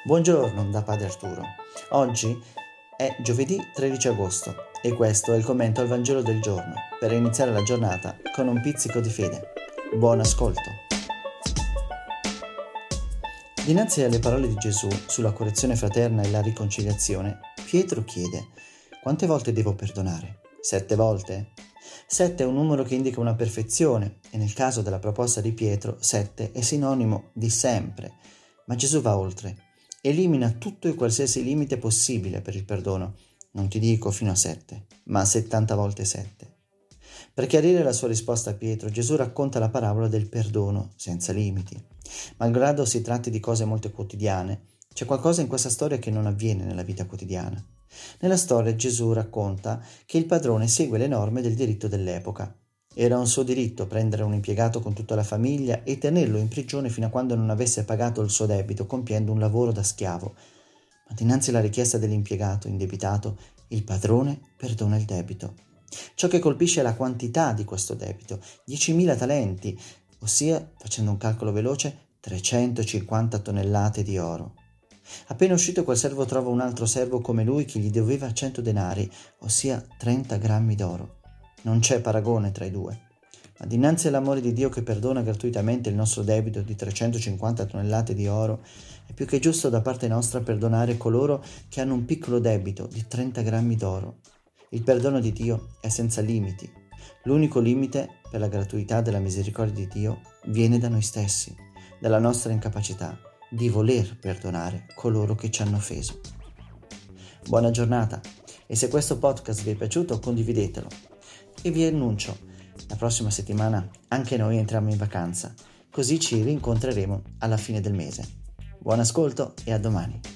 Buongiorno da Padre Arturo. Oggi è giovedì 13 agosto e questo è il commento al Vangelo del giorno per iniziare la giornata con un pizzico di fede. Buon ascolto. Dinanzi alle parole di Gesù sulla correzione fraterna e la riconciliazione, Pietro chiede: Quante volte devo perdonare? Sette volte? Sette è un numero che indica una perfezione e nel caso della proposta di Pietro, sette è sinonimo di sempre. Ma Gesù va oltre Elimina tutto e qualsiasi limite possibile per il perdono. Non ti dico fino a sette, ma a 70 volte sette. Per chiarire la sua risposta a Pietro, Gesù racconta la parabola del perdono senza limiti. Malgrado si tratti di cose molto quotidiane, c'è qualcosa in questa storia che non avviene nella vita quotidiana. Nella storia Gesù racconta che il padrone segue le norme del diritto dell'epoca era un suo diritto prendere un impiegato con tutta la famiglia e tenerlo in prigione fino a quando non avesse pagato il suo debito compiendo un lavoro da schiavo. Ma dinanzi alla richiesta dell'impiegato indebitato, il padrone perdona il debito. Ciò che colpisce è la quantità di questo debito, 10.000 talenti, ossia, facendo un calcolo veloce, 350 tonnellate di oro. Appena uscito quel servo trova un altro servo come lui che gli doveva 100 denari, ossia 30 grammi d'oro. Non c'è paragone tra i due. Ma dinanzi all'amore di Dio che perdona gratuitamente il nostro debito di 350 tonnellate di oro, è più che giusto da parte nostra perdonare coloro che hanno un piccolo debito di 30 grammi d'oro. Il perdono di Dio è senza limiti. L'unico limite per la gratuità della misericordia di Dio viene da noi stessi, dalla nostra incapacità di voler perdonare coloro che ci hanno offeso. Buona giornata e se questo podcast vi è piaciuto condividetelo e vi annuncio, la prossima settimana anche noi entriamo in vacanza, così ci rincontreremo alla fine del mese. Buon ascolto e a domani.